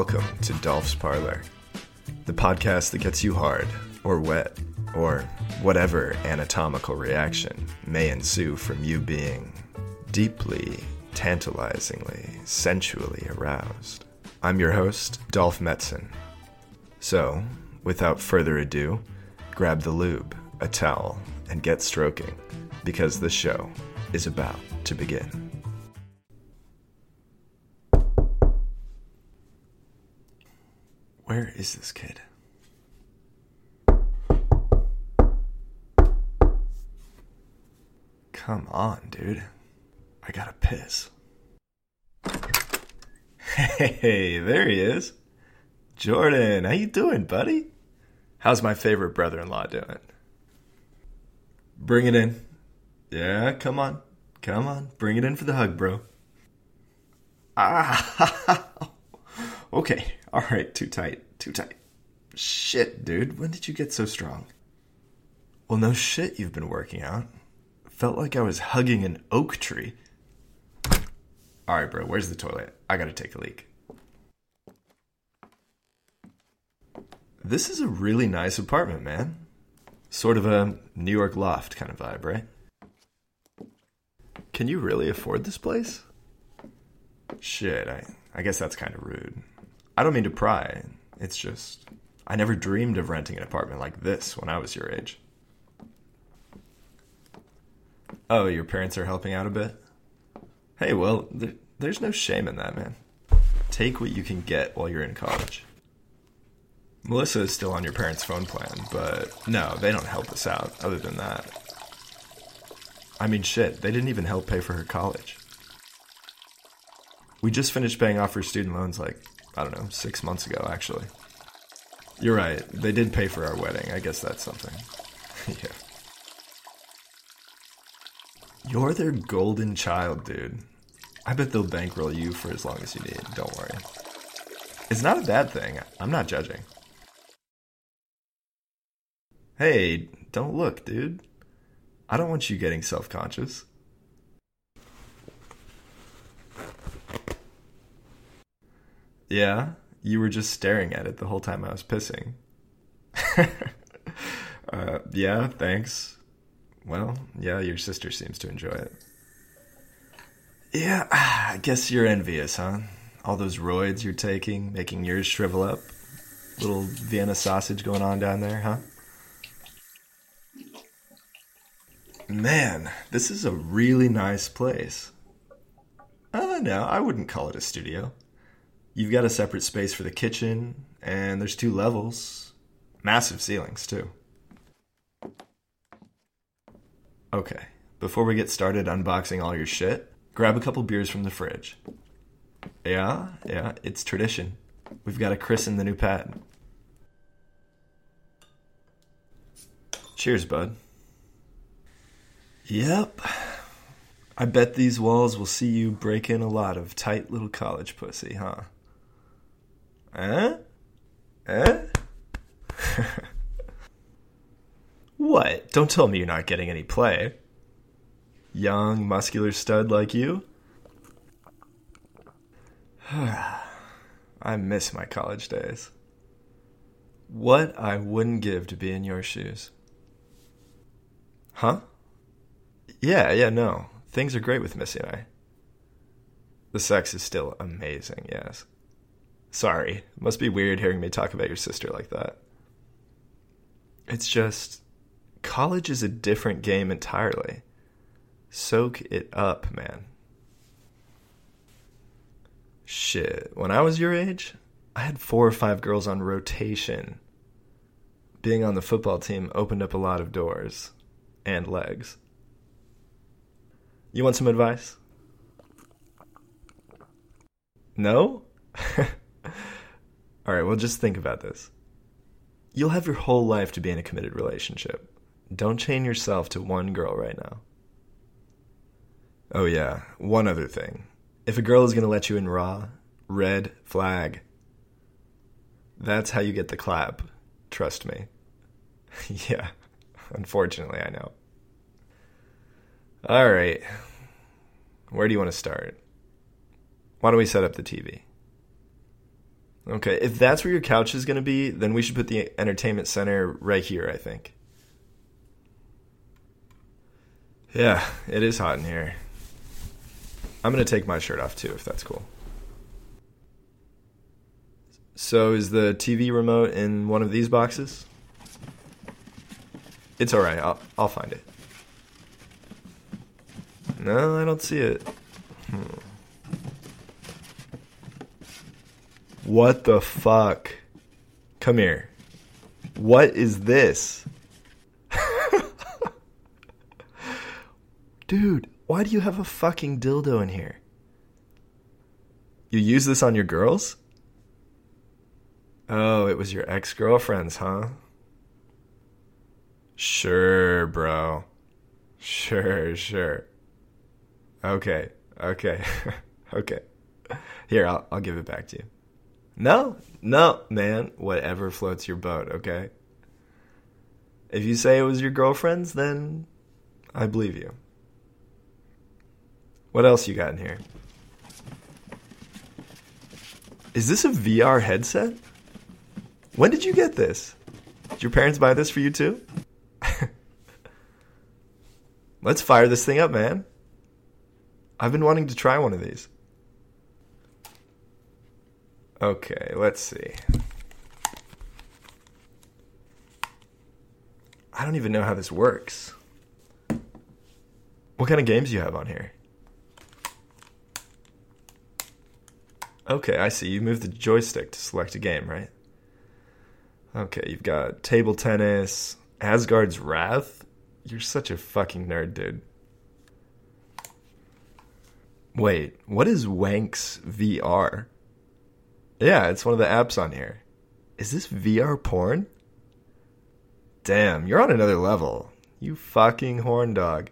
welcome to Dolph's Parlor, the podcast that gets you hard or wet or whatever anatomical reaction may ensue from you being deeply, tantalizingly, sensually aroused. I'm your host, Dolph Metzen. So, without further ado, grab the lube, a towel, and get stroking, because the show is about to begin. Where is this kid? Come on, dude. I gotta piss. Hey, there he is. Jordan, how you doing, buddy? How's my favorite brother-in-law doing? Bring it in. Yeah, come on. Come on. Bring it in for the hug, bro. Ah. okay. All right, too tight. Too tight. Shit, dude. When did you get so strong? Well, no shit, you've been working out. Felt like I was hugging an oak tree. All right, bro, where's the toilet? I gotta take a leak. This is a really nice apartment, man. Sort of a New York loft kind of vibe, right? Can you really afford this place? Shit, I, I guess that's kind of rude. I don't mean to pry. It's just, I never dreamed of renting an apartment like this when I was your age. Oh, your parents are helping out a bit? Hey, well, th- there's no shame in that, man. Take what you can get while you're in college. Melissa is still on your parents' phone plan, but no, they don't help us out other than that. I mean, shit, they didn't even help pay for her college. We just finished paying off her student loans like, I don't know, six months ago, actually. You're right, they did pay for our wedding. I guess that's something. yeah. You're their golden child, dude. I bet they'll bankroll you for as long as you need, don't worry. It's not a bad thing. I'm not judging. Hey, don't look, dude. I don't want you getting self conscious. Yeah, you were just staring at it the whole time I was pissing. uh, yeah, thanks. Well, yeah, your sister seems to enjoy it. Yeah, I guess you're envious, huh? All those roids you're taking, making yours shrivel up. Little Vienna sausage going on down there, huh? Man, this is a really nice place. Uh, no, I wouldn't call it a studio. You've got a separate space for the kitchen, and there's two levels. Massive ceilings, too. Okay, before we get started unboxing all your shit, grab a couple beers from the fridge. Yeah, yeah, it's tradition. We've got to christen the new pad. Cheers, bud. Yep. I bet these walls will see you break in a lot of tight little college pussy, huh? Eh? Eh? what? Don't tell me you're not getting any play. Young, muscular stud like you? I miss my college days. What I wouldn't give to be in your shoes. Huh? Yeah, yeah, no. Things are great with Missy and I. The sex is still amazing, yes. Sorry, it must be weird hearing me talk about your sister like that. It's just, college is a different game entirely. Soak it up, man. Shit, when I was your age, I had four or five girls on rotation. Being on the football team opened up a lot of doors and legs. You want some advice? No? All right, well, just think about this. You'll have your whole life to be in a committed relationship. Don't chain yourself to one girl right now. Oh, yeah, one other thing. If a girl is going to let you in raw, red flag. That's how you get the clap. Trust me. yeah, unfortunately, I know. All right. Where do you want to start? Why don't we set up the TV? Okay, if that's where your couch is going to be, then we should put the entertainment center right here, I think. Yeah, it is hot in here. I'm going to take my shirt off too, if that's cool. So, is the TV remote in one of these boxes? It's alright, I'll, I'll find it. No, I don't see it. Hmm. What the fuck? Come here. What is this? Dude, why do you have a fucking dildo in here? You use this on your girls? Oh, it was your ex girlfriend's, huh? Sure, bro. Sure, sure. Okay, okay, okay. Here, I'll, I'll give it back to you. No, no, man. Whatever floats your boat, okay? If you say it was your girlfriend's, then I believe you. What else you got in here? Is this a VR headset? When did you get this? Did your parents buy this for you too? Let's fire this thing up, man. I've been wanting to try one of these. Okay, let's see. I don't even know how this works. What kind of games do you have on here? Okay, I see. You move the joystick to select a game, right? Okay, you've got table tennis, Asgard's Wrath. You're such a fucking nerd, dude. Wait, what is WankzVR? Yeah, it's one of the apps on here. Is this VR porn? Damn, you're on another level. You fucking horn dog.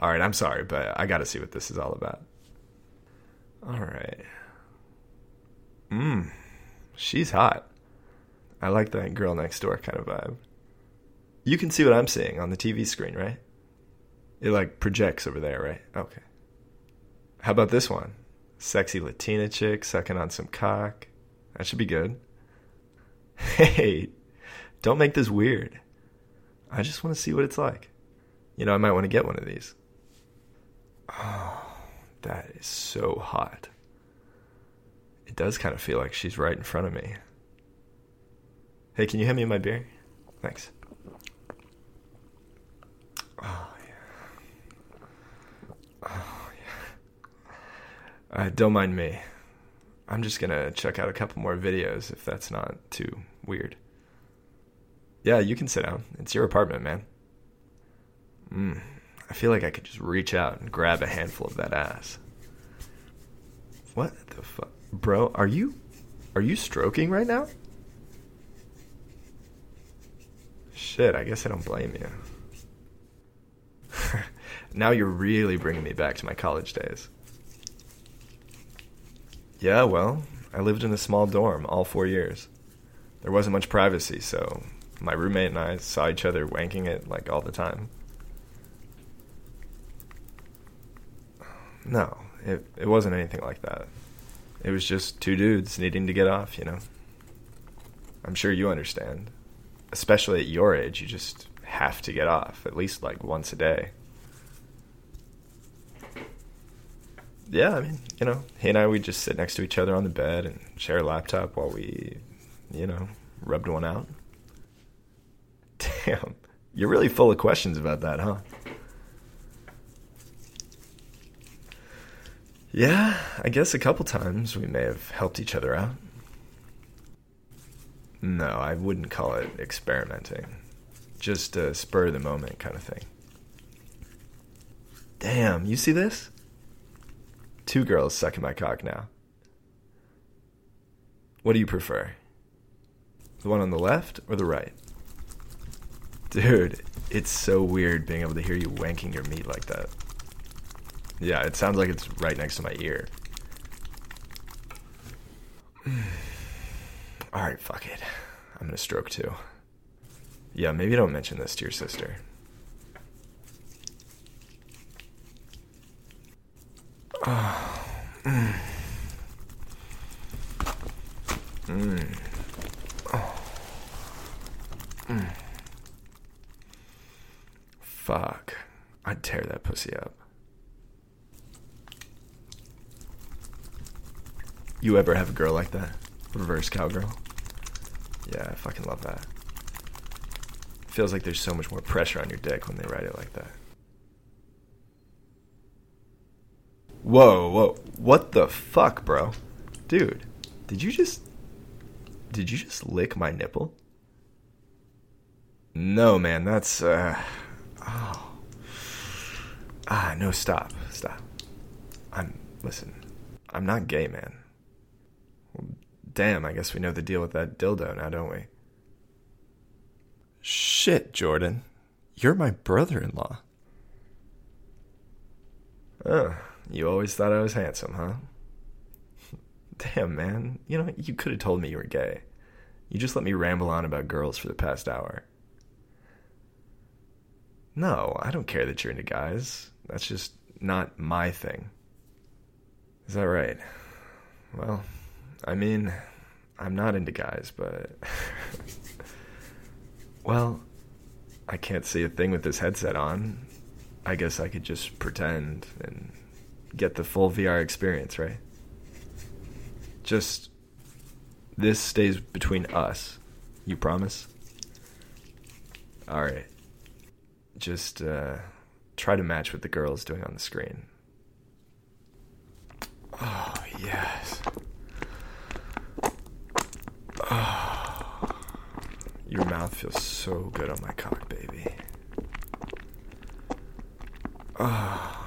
Alright, I'm sorry, but I gotta see what this is all about. Alright. Mmm, she's hot. I like that girl next door kind of vibe. You can see what I'm seeing on the TV screen, right? It like projects over there, right? Okay. How about this one? Sexy Latina chick sucking on some cock. That should be good. Hey, don't make this weird. I just want to see what it's like. You know, I might want to get one of these. Oh, that is so hot. It does kind of feel like she's right in front of me. Hey, can you hand me my beer? Thanks. Oh, yeah. Oh, yeah. Uh, don't mind me. I'm just gonna check out a couple more videos if that's not too weird. Yeah, you can sit down. It's your apartment, man. Mm, I feel like I could just reach out and grab a handful of that ass. What the fuck? Bro, are you are you stroking right now? Shit, I guess I don't blame you. now you're really bringing me back to my college days. Yeah, well, I lived in a small dorm all four years. There wasn't much privacy, so my roommate and I saw each other wanking it like all the time. No, it it wasn't anything like that. It was just two dudes needing to get off, you know. I'm sure you understand. Especially at your age, you just have to get off at least like once a day. Yeah, I mean, you know, he and I we just sit next to each other on the bed and share a laptop while we, you know, rubbed one out. Damn, you're really full of questions about that, huh? Yeah, I guess a couple times we may have helped each other out. No, I wouldn't call it experimenting. Just a spur of the moment kind of thing. Damn, you see this? Two girls sucking my cock now. What do you prefer? The one on the left or the right? Dude, it's so weird being able to hear you wanking your meat like that. Yeah, it sounds like it's right next to my ear. Alright, fuck it. I'm gonna stroke too. Yeah, maybe don't mention this to your sister. Fuck. I'd tear that pussy up. You ever have a girl like that? Reverse cowgirl? Yeah, I fucking love that. Feels like there's so much more pressure on your dick when they ride it like that. Whoa, whoa. What the fuck, bro? Dude, did you just. Did you just lick my nipple? No, man, that's. Uh, oh. Ah, no, stop. Stop. I'm. Listen, I'm not gay, man. Well, damn, I guess we know the deal with that dildo now, don't we? Shit, Jordan. You're my brother in law. Oh, you always thought I was handsome, huh? Damn, man. You know, you could have told me you were gay. You just let me ramble on about girls for the past hour. No, I don't care that you're into guys. That's just not my thing. Is that right? Well, I mean, I'm not into guys, but. well, I can't see a thing with this headset on. I guess I could just pretend and get the full VR experience, right? Just. This stays between us. You promise? Alright. Just, uh. Try to match what the girl is doing on the screen. Oh, yes. Oh, your mouth feels so good on my cock, baby. Oh,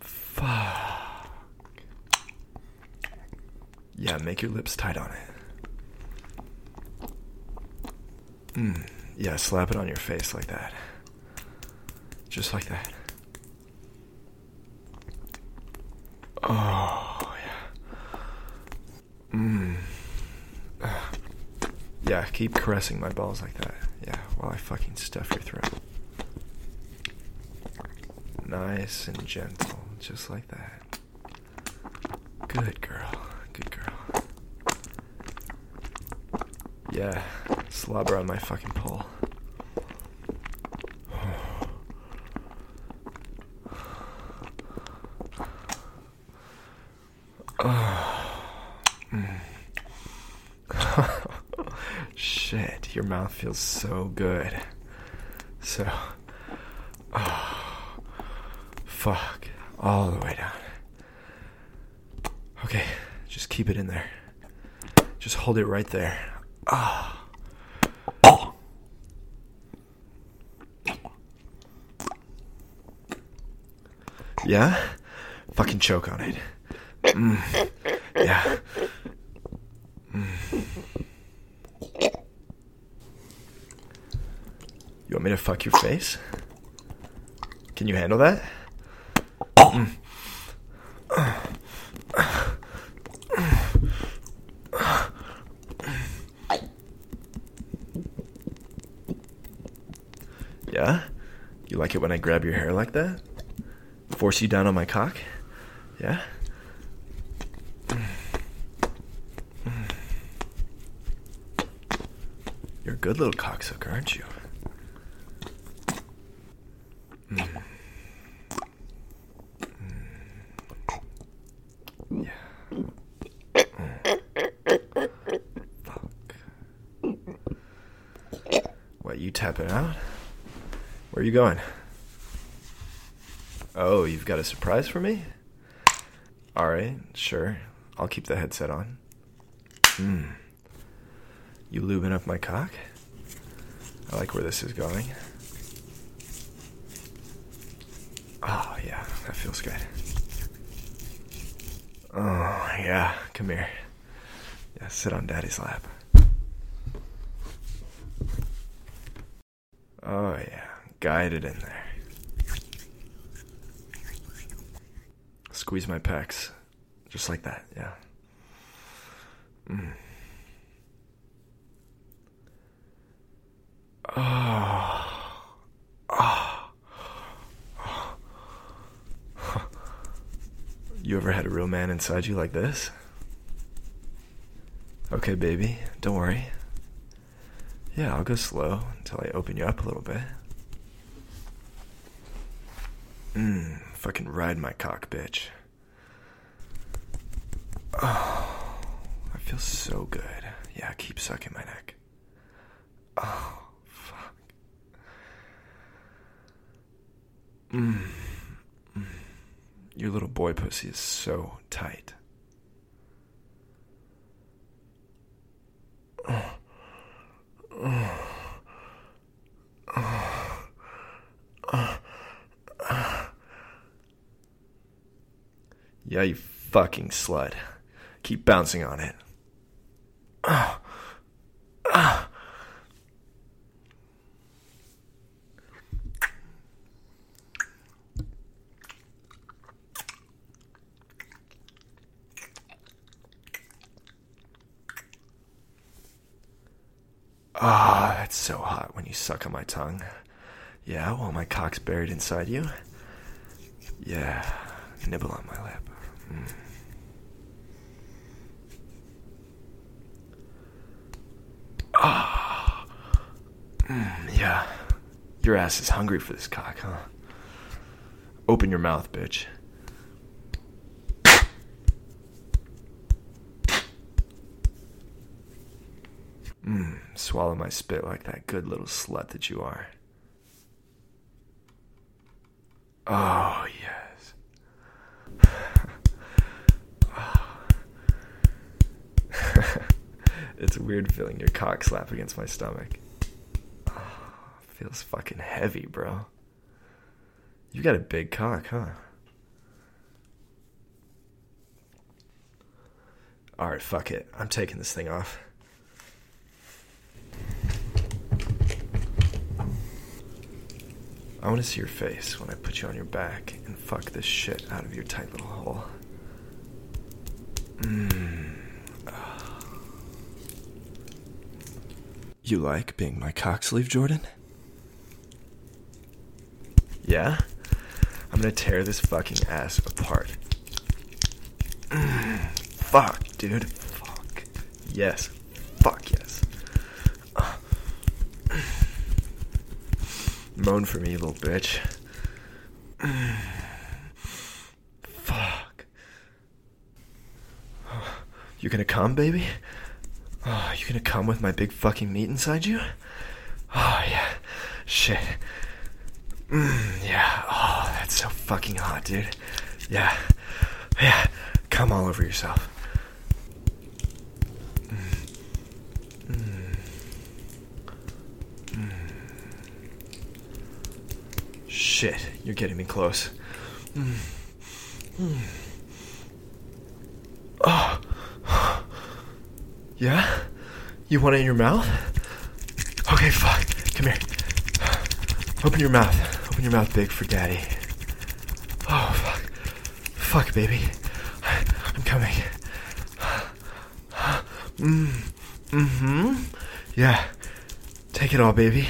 Fuck. Yeah, make your lips tight on it. Mmm. Yeah, slap it on your face like that. Just like that. Oh, yeah. Mmm. Yeah, keep caressing my balls like that. Yeah, while I fucking stuff your throat. Nice and gentle, just like that. Good girl. Good girl. Yeah, slobber on my fucking pole. Shit, your mouth feels so good. So, oh, fuck, all the way down. Okay, just keep it in there. Just hold it right there. Ah. Oh. Yeah? Fucking choke on it. Mm. Yeah. Mm. You want me to fuck your face? Can you handle that? Yeah? You like it when I grab your hair like that? Force you down on my cock? Yeah? You're a good little cocksucker, aren't you? Mm. Mm. Yeah. Mm. Fuck. What, you tapping out? Where are you going? Oh, you've got a surprise for me? Alright, sure. I'll keep the headset on. Hmm. You lubing up my cock? I like where this is going. Oh, yeah, that feels good. Oh, yeah, come here. Yeah, sit on daddy's lap. Oh, yeah, guide it in there. Squeeze my pecs. Just like that, yeah. Mm. Oh. Oh. You ever had a real man inside you like this? Okay, baby, don't worry. Yeah, I'll go slow until I open you up a little bit. Mmm, fucking ride my cock, bitch. Oh, I feel so good. Yeah, keep sucking my neck. Oh, fuck. Mmm. Mm. Your little boy pussy is so tight. Yeah, you fucking slut. Keep bouncing on it. Ah. Ah. Ah, that's so hot when you suck on my tongue. Yeah, while my cock's buried inside you. Yeah, nibble on my lip. Mm. Ah, mm, yeah. Your ass is hungry for this cock, huh? Open your mouth, bitch. Mmm, swallow my spit like that good little slut that you are. Oh, it's a weird feeling your cock slap against my stomach. Oh, feels fucking heavy, bro. You got a big cock, huh? Alright, fuck it. I'm taking this thing off. I want to see your face when I put you on your back and fuck this shit out of your tight little hole. Mmm. You like being my cock sleeve, Jordan? Yeah? I'm gonna tear this fucking ass apart. Fuck, dude. Fuck. Yes. Fuck yes. Moan for me, little bitch. Fuck. You gonna come, baby? Oh, you gonna come with my big fucking meat inside you? Oh, yeah. Shit. Mm, yeah. Oh, that's so fucking hot, dude. Yeah. Yeah. Come all over yourself. Shit, you're getting me close. Mm. Mm. Oh. Yeah? You want it in your mouth? Okay, fuck. Come here. Open your mouth. Open your mouth big for daddy. Oh, fuck. Fuck, baby. I'm coming. Mm. Mm-hmm. Yeah. Take it all, baby.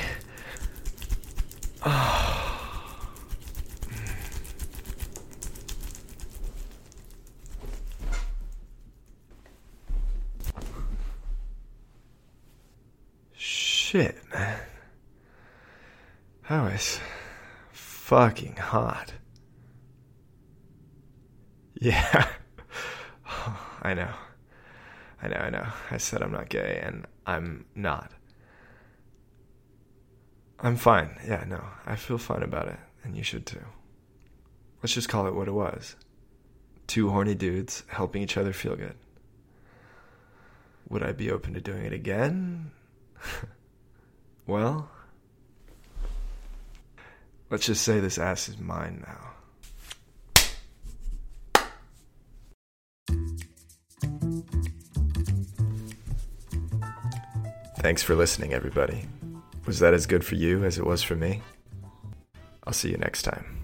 Shit, man. That was fucking hot. Yeah. I know. I know, I know. I said I'm not gay, and I'm not. I'm fine. Yeah, no. I feel fine about it, and you should too. Let's just call it what it was two horny dudes helping each other feel good. Would I be open to doing it again? Well, let's just say this ass is mine now. Thanks for listening, everybody. Was that as good for you as it was for me? I'll see you next time.